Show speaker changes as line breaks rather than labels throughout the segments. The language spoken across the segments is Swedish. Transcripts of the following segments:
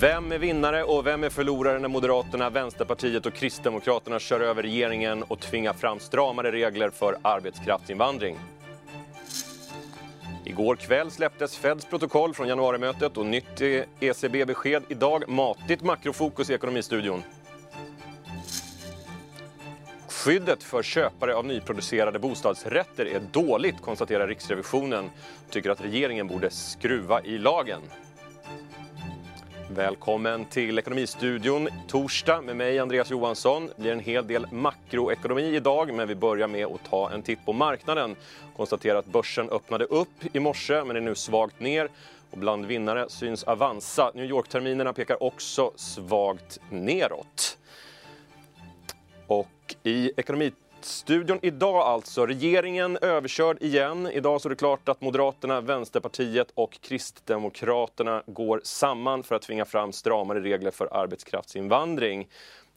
Vem är vinnare och vem är förlorare när Moderaterna, Vänsterpartiet och Kristdemokraterna kör över regeringen och tvingar fram stramare regler för arbetskraftsinvandring? Igår kväll släpptes Feds protokoll från januarimötet och nytt e- ECB-besked idag. Matigt makrofokus i Ekonomistudion. Skyddet för köpare av nyproducerade bostadsrätter är dåligt, konstaterar Riksrevisionen. Tycker att regeringen borde skruva i lagen. Välkommen till Ekonomistudion. Torsdag med mig, Andreas Johansson. Det blir en hel del makroekonomi idag, men vi börjar med att ta en titt på marknaden. Konstaterar att börsen öppnade upp i morse, men är nu svagt ner. Och bland vinnare syns Avanza. New York-terminerna pekar också svagt neråt. Och i ekonomi Studion idag alltså. Regeringen överkörd igen. Idag så är det klart att Moderaterna, Vänsterpartiet och Kristdemokraterna går samman för att tvinga fram stramare regler för arbetskraftsinvandring.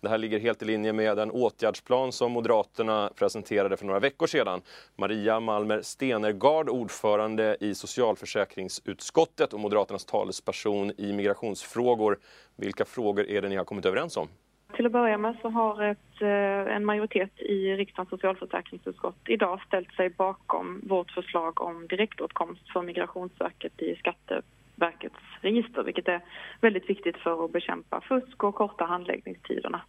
Det här ligger helt i linje med den åtgärdsplan som Moderaterna presenterade för några veckor sedan. Maria Malmer Stenergard, ordförande i socialförsäkringsutskottet och Moderaternas talesperson i migrationsfrågor. Vilka frågor är det ni har kommit överens om?
Till att börja med så har ett, eh, en majoritet i riksdagens socialförsäkringsutskott idag ställt sig bakom vårt förslag om direktåtkomst för Migrationsverket i Skatteverkets register, vilket är väldigt viktigt för att bekämpa fusk och korta handläggningstiderna.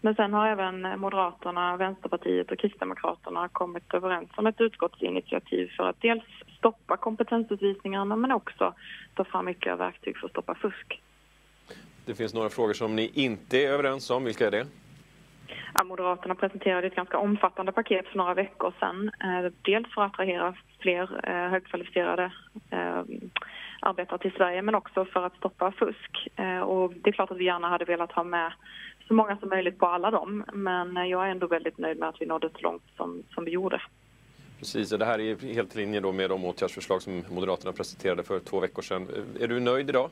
Men sen har även Moderaterna, Vänsterpartiet och Kristdemokraterna kommit överens om ett utskottsinitiativ för att dels stoppa kompetensutvisningarna men också ta fram ytterligare verktyg för att stoppa fusk.
Det finns några frågor som ni inte är överens om. Vilka är det?
Ja, Moderaterna presenterade ett ganska omfattande paket för några veckor sedan. Eh, dels för att attrahera fler eh, högkvalificerade eh, arbetare till Sverige men också för att stoppa fusk. Och det är klart att vi gärna hade velat ha med så många som möjligt på alla dem men jag är ändå väldigt nöjd med att vi nådde så långt som, som vi gjorde.
Precis, det här är helt i linje då med de åtgärdsförslag som Moderaterna presenterade för två veckor sedan. Är du nöjd idag?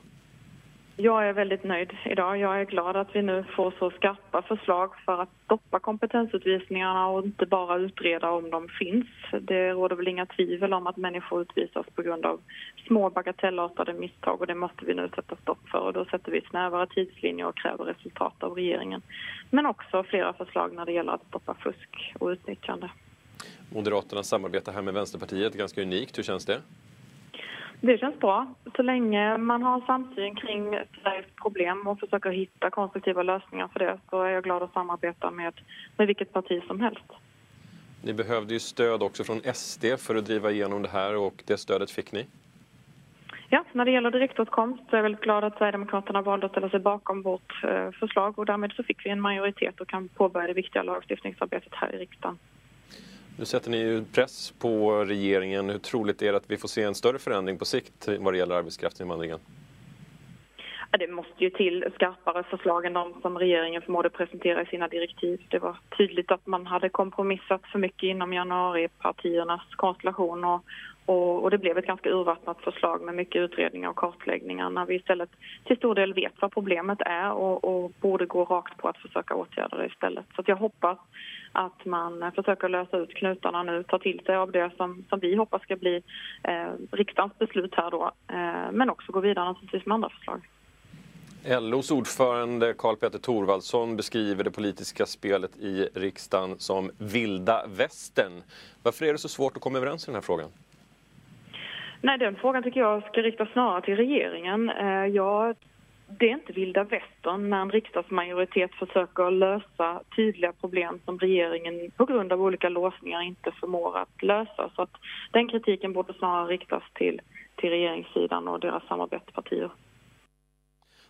Jag är väldigt nöjd idag. Jag är glad att vi nu får så skarpa förslag för att stoppa kompetensutvisningarna och inte bara utreda om de finns. Det råder väl inga tvivel om att människor utvisas på grund av små bagatellartade misstag och det måste vi nu sätta stopp för och då sätter vi snävare tidslinjer och kräver resultat av regeringen. Men också flera förslag när det gäller att stoppa fusk och utnyttjande.
Moderaterna samarbetar här med Vänsterpartiet, ganska unikt. Hur känns det?
Det känns bra. Så länge man har samsyn kring Sveriges problem och försöker hitta konstruktiva lösningar för det så är jag glad att samarbeta med, med vilket parti som helst.
Ni behövde ju stöd också från SD för att driva igenom det här och det stödet fick ni.
Ja, när det gäller direktåtkomst så är jag väldigt glad att Sverigedemokraterna valde att ställa sig bakom vårt eh, förslag och därmed så fick vi en majoritet och kan påbörja det viktiga lagstiftningsarbetet här i riksdagen.
Nu sätter ni ju press på regeringen. Hur troligt är det att vi får se en större förändring på sikt vad det gäller arbetskraftsinvandringen?
Det måste ju till skarpare förslag än de som regeringen förmådde presentera i sina direktiv. Det var tydligt att man hade kompromissat för mycket inom januaripartiernas konstellation och, och, och, det blev ett ganska urvattnat förslag med mycket utredningar och kartläggningar när vi istället till stor del vet vad problemet är och, och borde gå rakt på att försöka åtgärda det istället. Så jag hoppas att man försöker lösa ut knutarna nu, ta till sig av det som, som vi hoppas ska bli eh, riksdagens beslut här då, eh, men också gå vidare naturligtvis med andra förslag.
LOs ordförande Karl-Petter Thorvaldsson beskriver det politiska spelet i riksdagen som vilda västern. Varför är det så svårt att komma överens i den här frågan?
Nej, den frågan tycker jag ska riktas snarare till regeringen. Eh, jag det är inte vilda västern när en riksdagsmajoritet försöker lösa tydliga problem som regeringen på grund av olika låsningar inte förmår att lösa. Så att den kritiken borde snarare riktas till, till regeringssidan och deras samarbetspartier.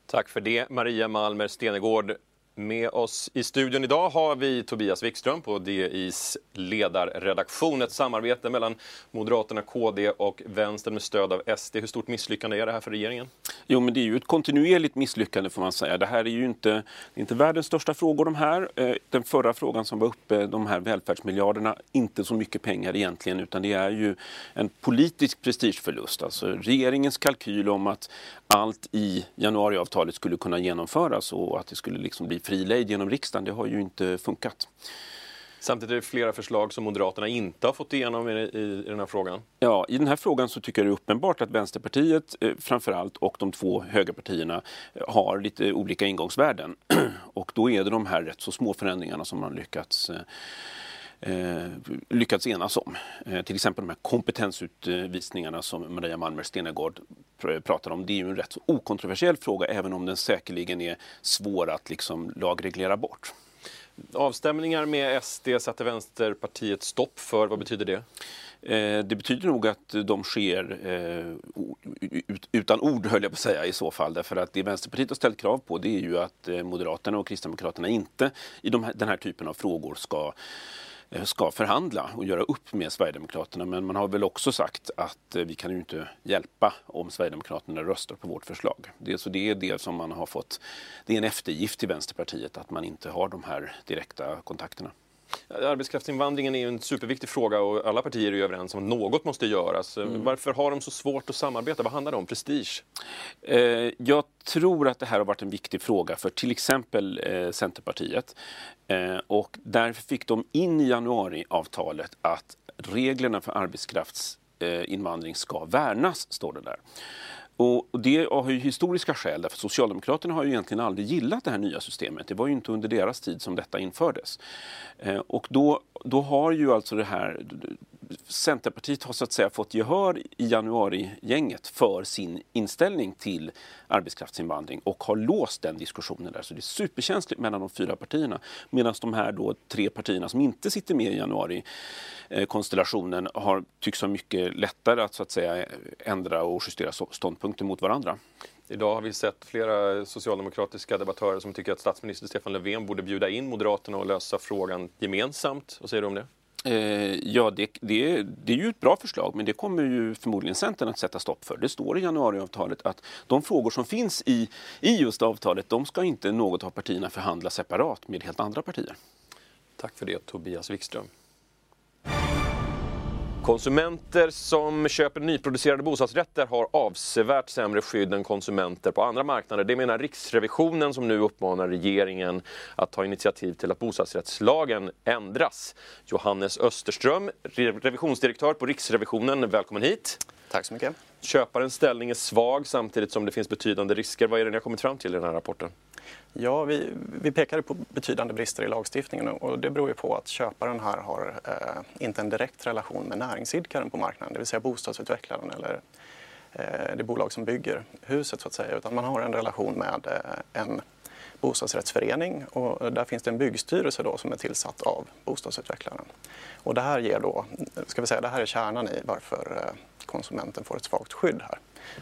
Tack för det, Maria Malmer Stenegård. Med oss i studion idag har vi Tobias Wikström på DIs ledarredaktion. Ett samarbete mellan Moderaterna, KD och Vänstern med stöd av SD. Hur stort misslyckande är det här för regeringen?
Jo, men det är ju ett kontinuerligt misslyckande får man säga. Det här är ju inte, inte världens största frågor de här. Eh, den förra frågan som var uppe, de här välfärdsmiljarderna, inte så mycket pengar egentligen utan det är ju en politisk prestigeförlust. Alltså regeringens kalkyl om att allt i januariavtalet skulle kunna genomföras och att det skulle liksom bli fri lejd genom riksdagen, det har ju inte funkat.
Samtidigt är det flera förslag som Moderaterna inte har fått igenom i, i, i den här frågan.
Ja, i den här frågan så tycker jag det är uppenbart att Vänsterpartiet eh, framförallt och de två högerpartierna eh, har lite olika ingångsvärden. och då är det de här rätt så små förändringarna som man lyckats eh, eh, lyckats enas om. Eh, till exempel de här kompetensutvisningarna som Maria Malmer Stenegård pr pratar om. Det är ju en rätt så okontroversiell fråga även om den säkerligen är svår att liksom lagreglera bort.
Avstämningar med SD satte Vänsterpartiet stopp för. Vad betyder det?
Eh, det betyder nog att de sker eh, utan ord, höll jag på att säga, i så fall. Därför att det Vänsterpartiet har ställt krav på det är ju att eh, Moderaterna och Kristdemokraterna inte i de här, den här typen av frågor ska Eh, ska förhandla och göra upp med Sverigedemokraterna. Men man har väl också sagt att eh, vi kan ju inte hjälpa om Sverigedemokraterna röstar på vårt förslag. Det, så det är det som man har fått. Det är en eftergift till Vänsterpartiet att man inte har de här direkta kontakterna.
Arbetskraftsinvandringen är en superviktig fråga och alla partier är överens om att något måste göras. Mm. Varför har de så svårt att samarbeta? Vad handlar det om? Prestige?
Eh, jag tror att det här har varit en viktig fråga för till exempel eh, Centerpartiet. Eh, och därför fick de in i januariavtalet att reglerna för arbetskraftsinvandring ska värnas, står det där. Och det har ju historiska skäl, därför Socialdemokraterna har ju egentligen aldrig gillat det här nya systemet. Det var ju inte under deras tid som detta infördes. Eh, och då, då har ju alltså det här Centerpartiet har så att säga fått gehör i januarigänget för sin inställning till arbetskraftsinvandring och har låst den diskussionen där. Så det är superkänsligt mellan de fyra partierna. Medan de här då tre partierna som inte sitter med i januarikonstellationen har, tycks ha mycket lättare att så att säga ändra och justera ståndpunkter mot varandra.
Idag har vi sett flera socialdemokratiska debattörer som tycker att statsminister Stefan Löfven borde bjuda in Moderaterna och lösa frågan gemensamt. Vad säger du om det?
Eh, ja, det, det, det, är ju ett bra förslag, men det kommer ju förmodligen Centern att sätta stopp för. Det står i januariavtalet att de frågor som finns i, i just avtalet, de ska inte något av partierna förhandla separat med helt andra partier.
Tack för det, Tobias Wikström. Konsumenter som köper nyproducerade bostadsrätter har avsevärt sämre skydd än konsumenter på andra marknader. Det menar Riksrevisionen som nu uppmanar regeringen att ta initiativ till att bostadsrättslagen ändras. Johannes Österström, revisionsdirektör på Riksrevisionen, välkommen hit.
Tack så mycket.
Köparens ställning är svag samtidigt som det finns betydande risker. Vad är det ni har kommit fram till i den här rapporten?
Ja, vi, vi pekade på betydande brister i lagstiftningen och det beror ju på att köparen här har eh, inte en direkt relation med näringsidkaren på marknaden, det vill säga bostadsutvecklaren eller eh, det bolag som bygger huset så att säga, utan man har en relation med eh, en bostadsrättsförening och eh, där finns det en byggstyrelse då som är tillsatt av bostadsutvecklaren. Och det här ger då, ska vi säga, det här är kärnan i varför eh, konsumenten får ett svagt skydd här.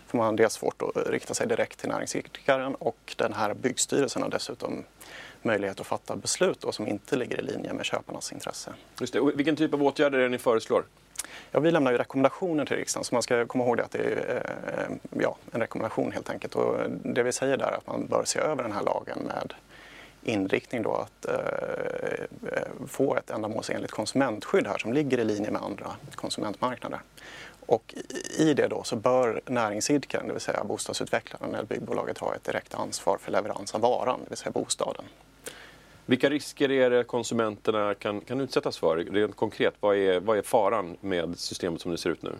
För man har dels svårt att rikta sig direkt till näringsidkaren och den här byggstyrelsen har dessutom möjlighet att fatta beslut då, som inte ligger i linje med köparnas intresse.
Just det. Och vilken typ av åtgärder är det ni föreslår?
Ja, vi lämnar ju rekommendationer till riksdagen så man ska komma ihåg det att det är eh, ja, en rekommendation helt enkelt. Och det vi säger där är att man bör se över den här lagen med inriktning då att eh, få ett ändamålsenligt konsumentskydd här som ligger i linje med andra konsumentmarknader. Och i det då så bör näringsidkaren, det vill säga bostadsutvecklaren eller byggbolaget ha ett direkt ansvar för leverans av varan, det vill säga bostaden.
Vilka risker är det konsumenterna kan, kan utsättas för? Rent konkret, vad är, vad är faran med systemet som det ser ut nu?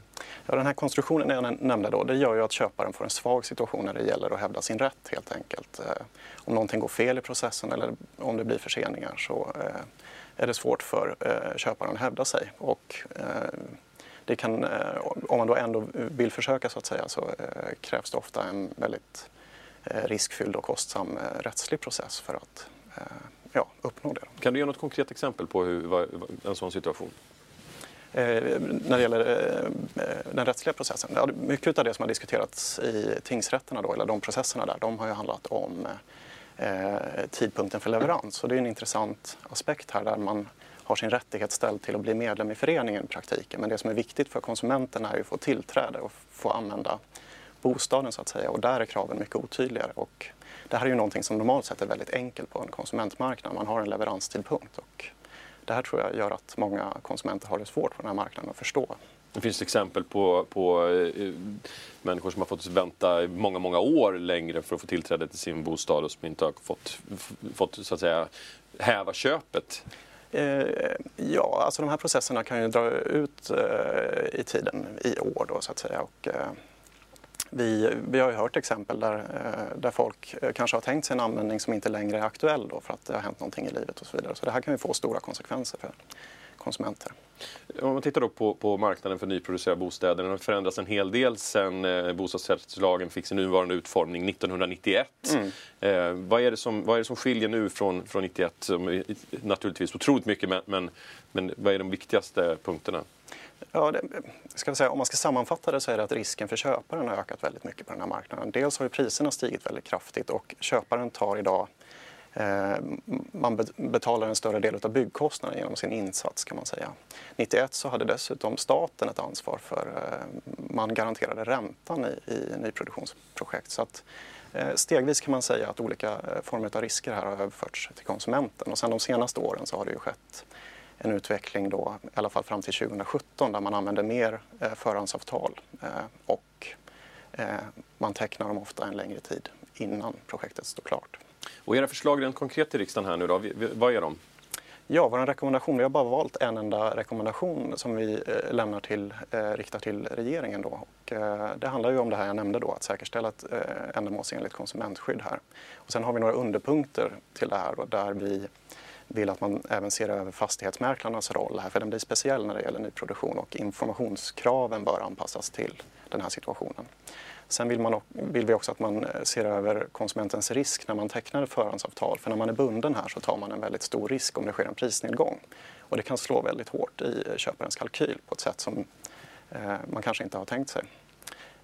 Ja, den här konstruktionen jag nämnde då, det gör ju att köparen får en svag situation när det gäller att hävda sin rätt helt enkelt. Eh, om någonting går fel i processen eller om det blir förseningar så eh, är det svårt för eh, köparen att hävda sig. Och, det kan, om man då ändå vill försöka så att säga så krävs det ofta en väldigt riskfylld och kostsam rättslig process för att ja, uppnå det.
Kan du ge något konkret exempel på hur, en sån situation?
Eh, när det gäller eh, den rättsliga processen. Ja, mycket av det som har diskuterats i tingsrätterna, då, eller de processerna där, de har ju handlat om eh, tidpunkten för leverans. Och det är en intressant aspekt här där man har sin rättighet ställd till att bli medlem i föreningen i praktiken. Men det som är viktigt för konsumenten är ju att få tillträde och få använda bostaden så att säga. Och där är kraven mycket otydligare. Och det här är ju någonting som normalt sett är väldigt enkelt på en konsumentmarknad. Man har en leveranstidpunkt och det här tror jag gör att många konsumenter har det svårt på den här marknaden att förstå.
Det finns exempel på, på eh, människor som har fått vänta många, många år längre för att få tillträde till sin bostad och som inte har fått, fått så att säga, häva köpet.
Eh, ja, alltså de här processerna kan ju dra ut eh, i tiden i år då så att säga. Och, eh, vi, vi har ju hört exempel där, där folk kanske har tänkt sig en användning som inte längre är aktuell då för att det har hänt någonting i livet och så vidare. Så det här kan ju få stora konsekvenser för konsumenter.
Om man tittar då på, på marknaden för nyproducerade bostäder, den har förändrats en hel del sedan eh, bostadsrättslagen fick sin nuvarande utformning 1991. Mm. Eh, vad, är det som, vad är det som skiljer nu från, från 91? Som naturligtvis otroligt mycket, men, men, men vad är de viktigaste punkterna?
Ja, det, ska säga, om man ska sammanfatta det så är det att risken för köparen har ökat väldigt mycket på den här marknaden. Dels har priserna stigit väldigt kraftigt och köparen tar idag Eh, man betalar en större del av byggkostnaden genom sin insats kan man säga. 91 så hade dessutom staten ett ansvar för, eh, man garanterade räntan i, i nyproduktionsprojekt. Så att, eh, stegvis kan man säga att olika former av risker här har överförts till konsumenten och sen de senaste åren så har det ju skett en utveckling då, i alla fall fram till 2017 där man använder mer förhandsavtal och man tecknar dem ofta en längre tid innan projektet står klart.
Och era förslag rent konkret till riksdagen här nu då, vad är de?
Ja, vår rekommendation, vi har bara valt en enda rekommendation som vi eh, lämnar till, eh, riktar till regeringen. Då. Och, eh, det handlar ju om det här jag nämnde då, att säkerställa ett eh, ändamålsenligt konsumentskydd här. Och sen har vi några underpunkter till det här då, där vi vill att man även ser över fastighetsmäklarnas roll här, för den blir speciell när det gäller nyproduktion och informationskraven bör anpassas till den här situationen. Sen vill, man, vill vi också att man eh, ser över konsumentens risk när man tecknar ett förhandsavtal. För när man är bunden här så tar man en väldigt stor risk om det sker en prisnedgång. Och det kan slå väldigt hårt i eh, köparens kalkyl på ett sätt som eh, man kanske inte har tänkt sig.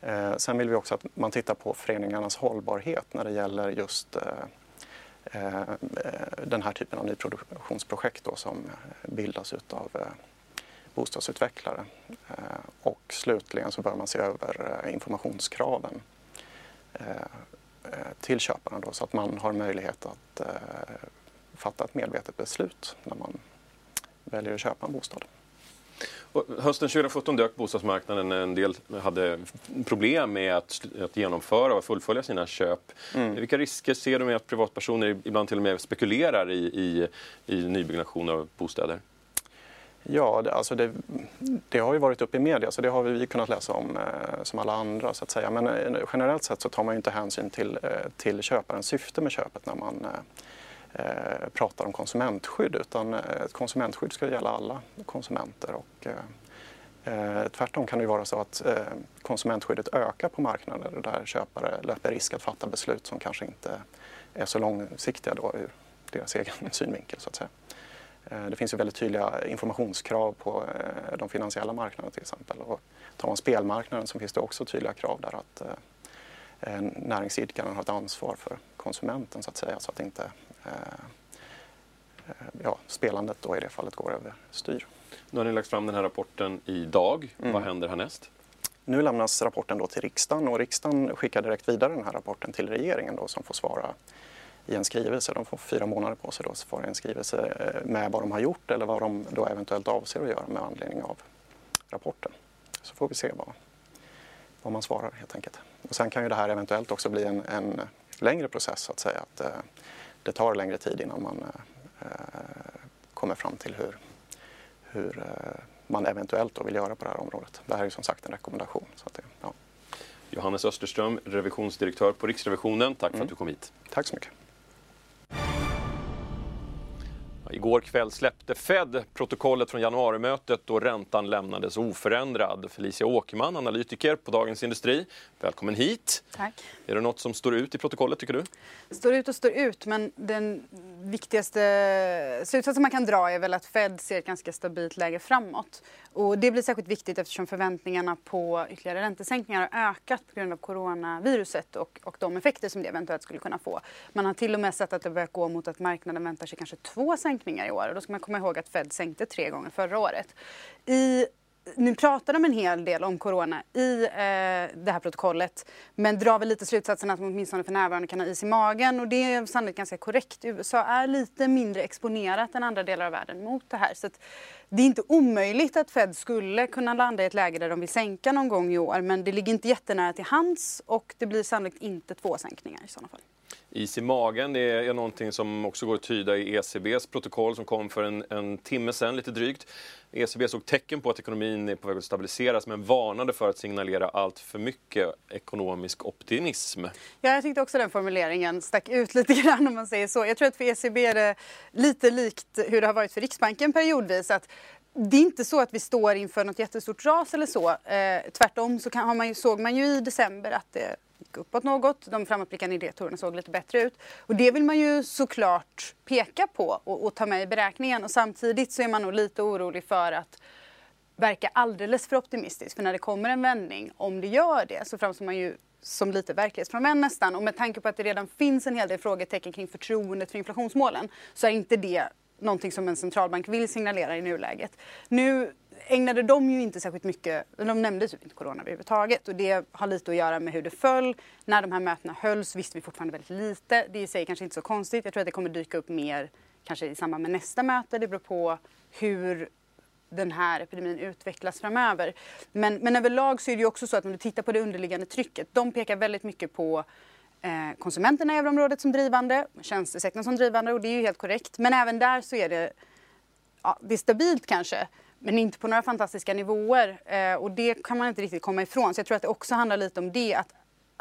Eh, sen vill vi också att man tittar på föreningarnas hållbarhet när det gäller just eh, eh den här typen av nyproduktionsprojekt då, som eh, bildas utav bostadsutvecklare. Eh, och slutligen så bör man se över eh, informationskraven eh, till köparna då, så att man har möjlighet att fatta ett medvetet beslut när man väljer att köpa en bostad.
Och hösten 2017 dök bostadsmarknaden. En del hade problem med att, att genomföra och fullfölja sina köp. Mm. Vilka risker ser du med att privatpersoner ibland till och med spekulerar i, i, i nybyggnation av bostäder?
Ja, det, alltså det, det, har ju varit uppe i media så det har vi kunnat läsa om eh, som alla andra så att säga. Men eh, generellt sett så tar man ju inte hänsyn till, eh, till köparens syfte med köpet när man eh, eh pratar om konsumentskydd utan eh, ett konsumentskydd ska gälla alla konsumenter. Och, eh, eh, tvärtom kan det ju vara så att konsumentskyddet ökar på marknader där köpare löper risk att fatta beslut som kanske inte är så långsiktiga då ur deras egen synvinkel så att säga. Eh, det finns ju väldigt tydliga informationskrav på eh, de finansiella marknaderna till exempel. Och tar man spelmarknaden så finns det också tydliga krav där att eh, näringsidkaren har ett ansvar för konsumenten så att säga så att inte ja, spelandet då i det fallet går över styr.
Nu har ni lagt fram den här rapporten idag. Mm. Vad händer härnäst?
Nu lämnas rapporten då till riksdagen och riksdagen skickar direkt vidare den här rapporten till regeringen då, som får svara i en skrivelse. De får fyra månader på sig då, svara i en skrivelse eh, med vad de har gjort eller vad de då eventuellt avser att göra med anledning av rapporten. Så får vi se vad, vad man svarar helt enkelt. Och sen kan ju det här eventuellt också bli en, en längre process så att säga. Att, eh, det tar längre tid innan man eh, kommer fram till hur, hur eh, man eventuellt då vill göra på det här området. Det här är som sagt en rekommendation. Så att det, ja.
Johannes Österström, revisionsdirektör på Riksrevisionen. Tack för mm. att du kom hit.
Tack så mycket.
Igår kväll släppte Fed protokollet från januarimötet då räntan lämnades oförändrad. Felicia Åkerman, analytiker på Dagens Industri. Välkommen hit.
Tack.
Är det något som står ut i protokollet tycker du?
Står ut och står ut, men den viktigaste slutsatsen man kan dra är väl att Fed ser ett ganska stabilt läge framåt. Och det blir särskilt viktigt eftersom förväntningarna på ytterligare räntesänkningar har ökat på grund av coronaviruset och, och de effekter som det eventuellt skulle kunna få. Man har till och med sett att det börjar gå mot att marknaden väntar sig kanske två sänkningar i år. Och då ska man komma ihåg att Fed sänkte tre gånger förra året. I nu pratar de en hel del om corona i eh, det här protokollet men drar väl lite slutsatsen att de åtminstone för närvarande kan ha is i magen och det är sannolikt ganska korrekt. USA är lite mindre exponerat än andra delar av världen mot det här. Så det är inte omöjligt att Fed skulle kunna landa i ett läge där de vill sänka någon gång i år men det ligger inte jättenära till hands och det blir sannolikt inte två sänkningar i sådana fall
is i magen. Det är någonting som också går att tyda i ECBs protokoll som kom för en, en timme sedan, lite drygt. ECB såg tecken på att ekonomin är på väg att stabiliseras men varnade för att signalera allt för mycket ekonomisk optimism.
Ja, jag tyckte också den formuleringen stack ut lite grann om man säger så. Jag tror att för ECB är det lite likt hur det har varit för Riksbanken periodvis. Att det är inte så att vi står inför något jättestort ras eller så. Eh, tvärtom så kan, man ju, såg man ju i december att det gick uppåt något. De framåtblickande indikatorerna såg lite bättre ut. Och det vill man ju såklart peka på och, och ta med i beräkningen. Och samtidigt så är man nog lite orolig för att verka alldeles för optimistisk. För när det kommer en vändning, om det gör det, så framstår man ju som lite verklighetsfrånvänd nästan. Och med tanke på att det redan finns en hel del frågetecken kring förtroendet för inflationsmålen så är inte det någonting som en centralbank vill signalera i nuläget. Nu ägnade de ju inte särskilt mycket, de nämnde typ inte corona överhuvudtaget och det har lite att göra med hur det föll. När de här mötena hölls visste vi fortfarande väldigt lite. Det är i sig kanske inte så konstigt. Jag tror att det kommer dyka upp mer kanske i samband med nästa möte. Det beror på hur den här epidemin utvecklas framöver. Men, men överlag så är det ju också så att om du tittar på det underliggande trycket, de pekar väldigt mycket på eh, konsumenterna i euroområdet som drivande, tjänstesektorn som drivande och det är ju helt korrekt. Men även där så är det, ja, det är stabilt kanske men inte på några fantastiska nivåer. Eh, och det kan man inte riktigt komma ifrån. Så jag tror att det också handlar lite om det. Att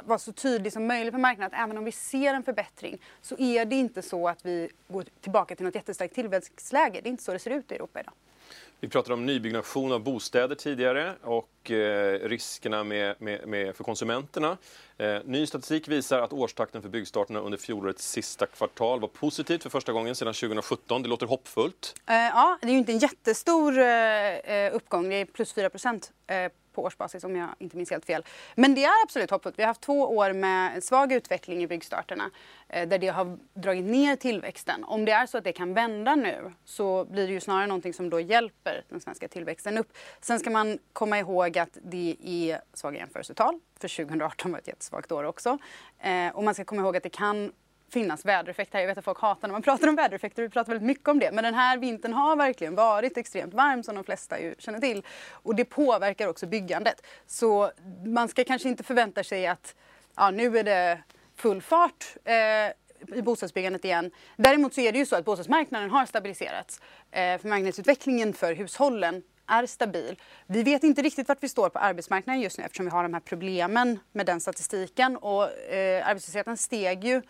vara så tydlig som möjligt på marknaden att även om vi ser en förbättring så är det inte så att vi går tillbaka till något jättestarkt tillväxtläge. Det är inte så det ser ut i Europa idag.
Vi pratade om nybyggnation av bostäder tidigare och eh, riskerna med, med, med, för konsumenterna. Eh, ny statistik visar att årstakten för byggstarterna under fjolårets sista kvartal var positivt för första gången sedan 2017. Det låter hoppfullt.
Eh, ja, det är ju inte en jättestor eh, eh, uppgång. Det är plus 4 procent eh, på årsbasis om jag inte minns helt fel. Men det är absolut hoppfullt. Vi har haft två år med svag utveckling i byggstarterna eh, där det har dragit ner tillväxten. Om det är så att det kan vända nu så blir det ju snarare någonting som då hjälper den svenska tillväxten upp. Sen ska man komma ihåg att det är svaga jämförelsetal. För 2018 var ett jättesvagt år också. Eh, och man ska komma ihåg att det kan finnas vädereffekter. Jag vet att folk hatar när man pratar om vädereffekter, vi pratar väldigt mycket om det. Men den här vintern har verkligen varit extremt varm som de flesta ju känner till. Och det påverkar också byggandet. Så man ska kanske inte förvänta sig att ja, nu är det full fart eh, i bostadsbyggandet igen. Däremot så är det ju så att bostadsmarknaden har stabiliserats. Eh, förmögenhetsutvecklingen för hushållen är stabil. Vi vet inte riktigt vart vi står på arbetsmarknaden just nu eftersom vi har de här problemen med den statistiken och eh, arbetslösheten steg ju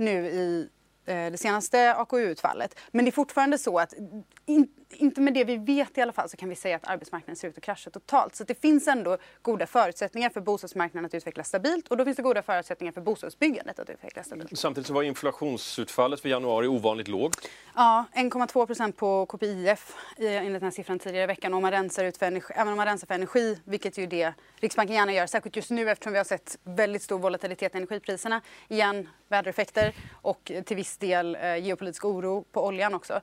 nu i eh, det senaste AKU-utfallet. Men det är fortfarande så att in, inte med det vi vet i alla fall så kan vi säga att arbetsmarknaden ser ut att krascha totalt. Så det finns ändå goda förutsättningar för bostadsmarknaden att utvecklas stabilt och då finns det goda förutsättningar för bostadsbyggandet att utvecklas stabilt.
Samtidigt så var inflationsutfallet för januari ovanligt lågt.
Ja, 1,2 procent på KPIF enligt den här siffran tidigare i veckan. Om man rensar ut för energi, även om man rensar för energi, vilket ju det Riksbanken gärna gör, särskilt just nu eftersom vi har sett väldigt stor volatilitet i energipriserna. Igen, vädereffekter och till viss del eh, geopolitisk oro på oljan också.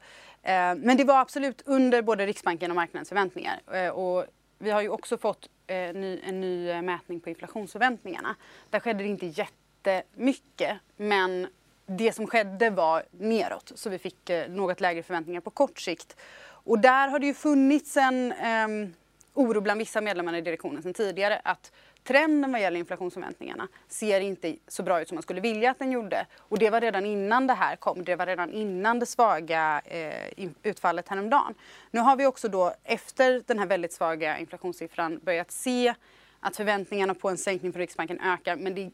Eh, men det var absolut under både Riksbanken och marknadens förväntningar. Eh, och vi har ju också fått eh, ny, en ny mätning på inflationsförväntningarna. Där skedde det inte jättemycket, men det som skedde var neråt. Så vi fick något lägre förväntningar på kort sikt. Och där har det ju funnits en um, oro bland vissa medlemmar i direktionen sedan tidigare att trenden vad gäller inflationsförväntningarna ser inte så bra ut som man skulle vilja att den gjorde. Och det var redan innan det här kom. Det var redan innan det svaga eh, utfallet häromdagen. Nu har vi också då efter den här väldigt svaga inflationssiffran börjat se att förväntningarna på en sänkning från Riksbanken ökar men det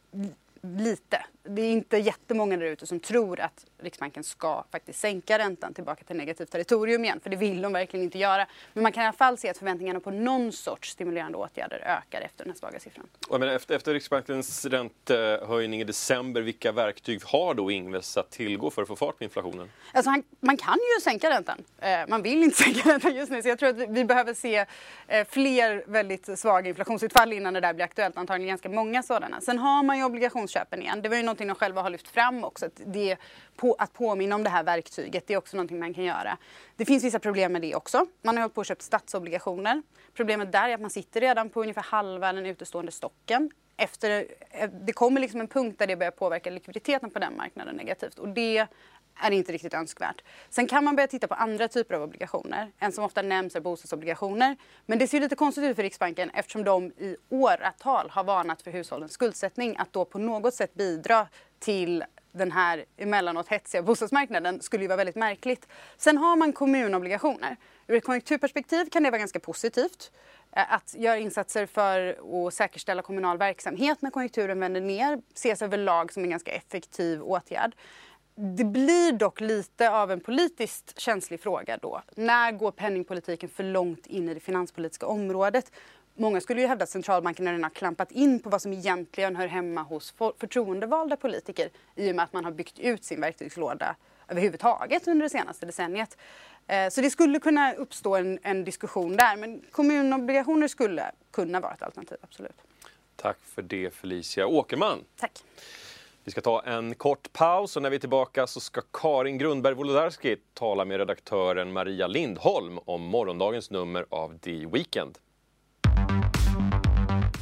lite. Det är inte jättemånga där ute som tror att Riksbanken ska faktiskt sänka räntan tillbaka till negativt territorium igen, för det vill de verkligen inte göra. Men man kan i alla fall se att förväntningarna på någon sorts stimulerande åtgärder ökar efter den här svaga siffran.
Men efter, efter Riksbankens räntehöjning i december, vilka verktyg har då Ingves att tillgå för att få fart på inflationen?
Alltså han, man kan ju sänka räntan. Eh, man vill inte sänka räntan just nu, så jag tror att vi behöver se eh, fler väldigt svaga inflationsutfall innan det där blir aktuellt. Antagligen ganska många sådana. Sen har man ju obligationsköpen igen. Det var ju någonting de själva har lyft fram också. Att det på, att påminna om det här verktyget. Det är också någonting man kan göra. Det finns vissa problem med det också. Man har hållit på och köpt statsobligationer. Problemet där är att man sitter redan på ungefär halva den utestående stocken. Efter, eh, det kommer liksom en punkt där det börjar påverka likviditeten på den marknaden negativt. Och det är inte riktigt önskvärt. Sen kan man börja titta på andra typer av obligationer. En som ofta nämns är bostadsobligationer. Men det ser lite konstigt ut för Riksbanken eftersom de i åratal har varnat för hushållens skuldsättning. Att då på något sätt bidra till den här emellanåt hetsiga bostadsmarknaden skulle ju vara väldigt märkligt. Sen har man kommunobligationer. Ur ett konjunkturperspektiv kan det vara ganska positivt eh, att göra insatser för att säkerställa kommunal verksamhet när konjunkturen vänder ner ses överlag som en ganska effektiv åtgärd. Det blir dock lite av en politiskt känslig fråga då. När går penningpolitiken för långt in i det finanspolitiska området? Många skulle ju hävda att centralbanken redan har klampat in på vad som egentligen hör hemma hos förtroendevalda politiker i och med att man har byggt ut sin verktygslåda överhuvudtaget under det senaste decenniet. Eh, så det skulle kunna uppstå en, en diskussion där men kommunobligationer skulle kunna vara ett alternativ, absolut.
Tack för det Felicia Åkerman.
Tack.
Vi ska ta en kort paus och när vi är tillbaka så ska Karin Grundberg Wolodarski tala med redaktören Maria Lindholm om morgondagens nummer av The Weekend.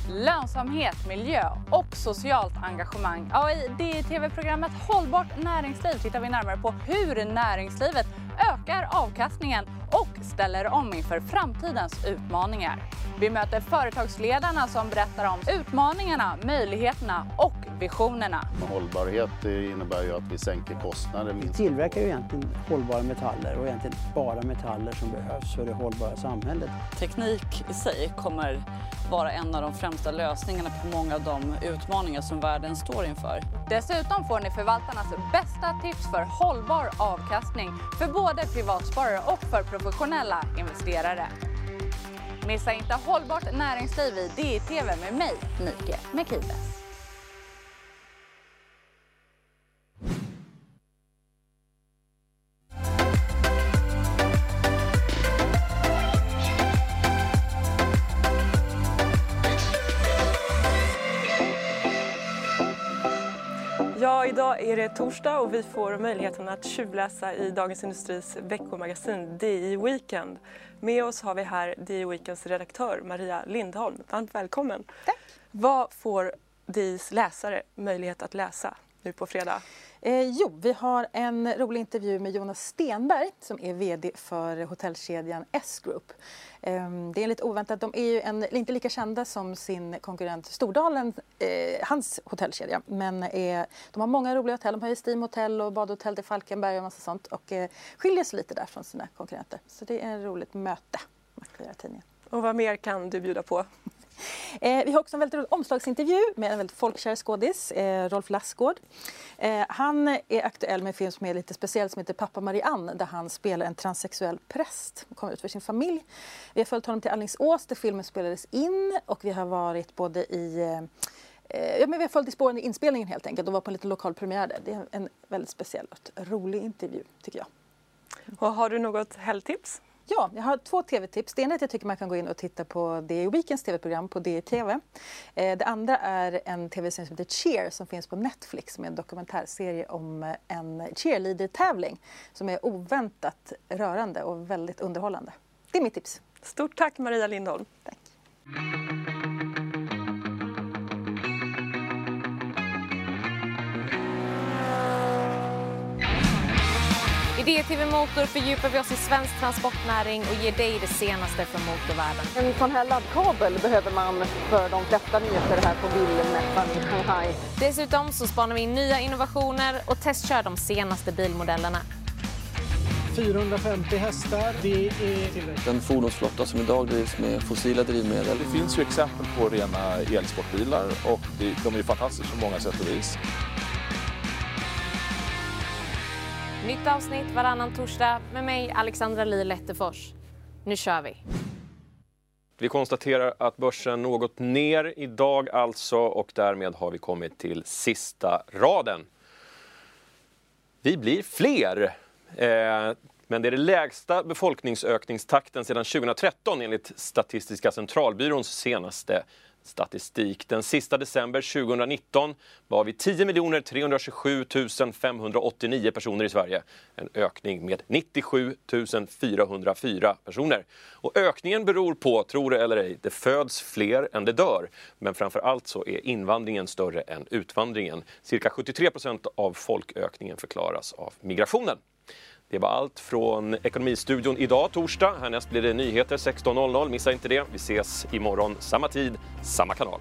Lönsamhet, miljö och socialt engagemang. Ja, I det tv-programmet Hållbart näringsliv tittar vi närmare på hur näringslivet ökar avkastningen och ställer om inför framtidens utmaningar. Vi möter företagsledarna som berättar om utmaningarna, möjligheterna och visionerna.
Hållbarhet innebär ju att vi sänker kostnader.
Vi tillverkar ju egentligen hållbara metaller och egentligen bara metaller som behövs för det hållbara samhället.
Teknik i sig kommer vara en av de främsta lösningarna på många av de utmaningar som världen står inför.
Dessutom får ni förvaltarnas bästa tips för hållbar avkastning för både både privatsparare och för professionella investerare. Missa inte Hållbart näringsliv i DI-TV med mig, Nike Mekides.
Är det torsdag och vi får möjligheten att tjuvläsa i Dagens Industris veckomagasin DI Weekend. Med oss har vi här DI Weekends redaktör Maria Lindholm. Varmt välkommen.
Tack.
Vad får DIs läsare möjlighet att läsa nu på fredag?
Eh, jo, vi har en rolig intervju med Jonas Stenberg som är VD för hotellkedjan S-Group. Eh, det är lite oväntat. De är ju en, inte lika kända som sin konkurrent Stordalen, eh, hans hotellkedja. Men är, de har många roliga hotell. De har ju Steam Hotel och badhotell till Falkenberg och massa sånt. Och eh, skiljer sig lite där från sina konkurrenter. Så det är ett roligt möte.
Och vad mer kan du bjuda på?
Eh, vi har också en väldigt rolig omslagsintervju med en väldigt folkkär skådis, eh, Rolf Lassgård. Eh, han är aktuell med en film som är lite speciell som heter Pappa Marianne där han spelar en transsexuell präst och kommer ut för sin familj. Vi har följt honom till Alingsås där filmen spelades in och vi har varit både i eh, eh, Ja, men vi har följt i spåren i inspelningen helt enkelt och var på en liten lokal premiär där. Det är en väldigt speciell och rolig intervju tycker jag.
Och har du något helgtips?
Ja, jag har två tv-tips. Det ena är att jag tycker man kan gå in och titta på DI Weekends tv-program på DI-TV. Eh, det andra är en tv-serie som heter Cheer som finns på Netflix som är en dokumentärserie om eh, en cheerleader-tävling som är oväntat rörande och väldigt underhållande. Det är mitt tips.
Stort tack Maria Lindholm.
Tack.
I DTV Motor fördjupar vi oss i svensk transportnäring och ger dig det senaste från motorvärlden.
En sån här laddkabel behöver man för de flesta nyheter här på bilmässan i Shanghai.
Dessutom så spanar vi in nya innovationer och testkör de senaste bilmodellerna.
450 hästar, det är tillräckligt.
Den fordonsflotta som idag drivs med fossila drivmedel.
Det finns ju exempel på rena elsportbilar och de är ju fantastiska på många sätt och vis.
Nytt avsnitt varannan torsdag med mig, Alexandra Li Lettefors. Nu kör vi!
Vi konstaterar att börsen något ner idag alltså och därmed har vi kommit till sista raden. Vi blir fler. Eh, men det är den lägsta befolkningsökningstakten sedan 2013 enligt Statistiska centralbyråns senaste statistik. Den sista december 2019 var vi 10 327 589 personer i Sverige. En ökning med 97 404 personer. Och ökningen beror på, tro det eller ej, det föds fler än det dör. Men framför allt så är invandringen större än utvandringen. Cirka 73 procent av folkökningen förklaras av migrationen. Det var allt från Ekonomistudion idag, torsdag. Härnäst blir det nyheter 16.00. Missa inte det. Vi ses imorgon, samma tid, samma kanal.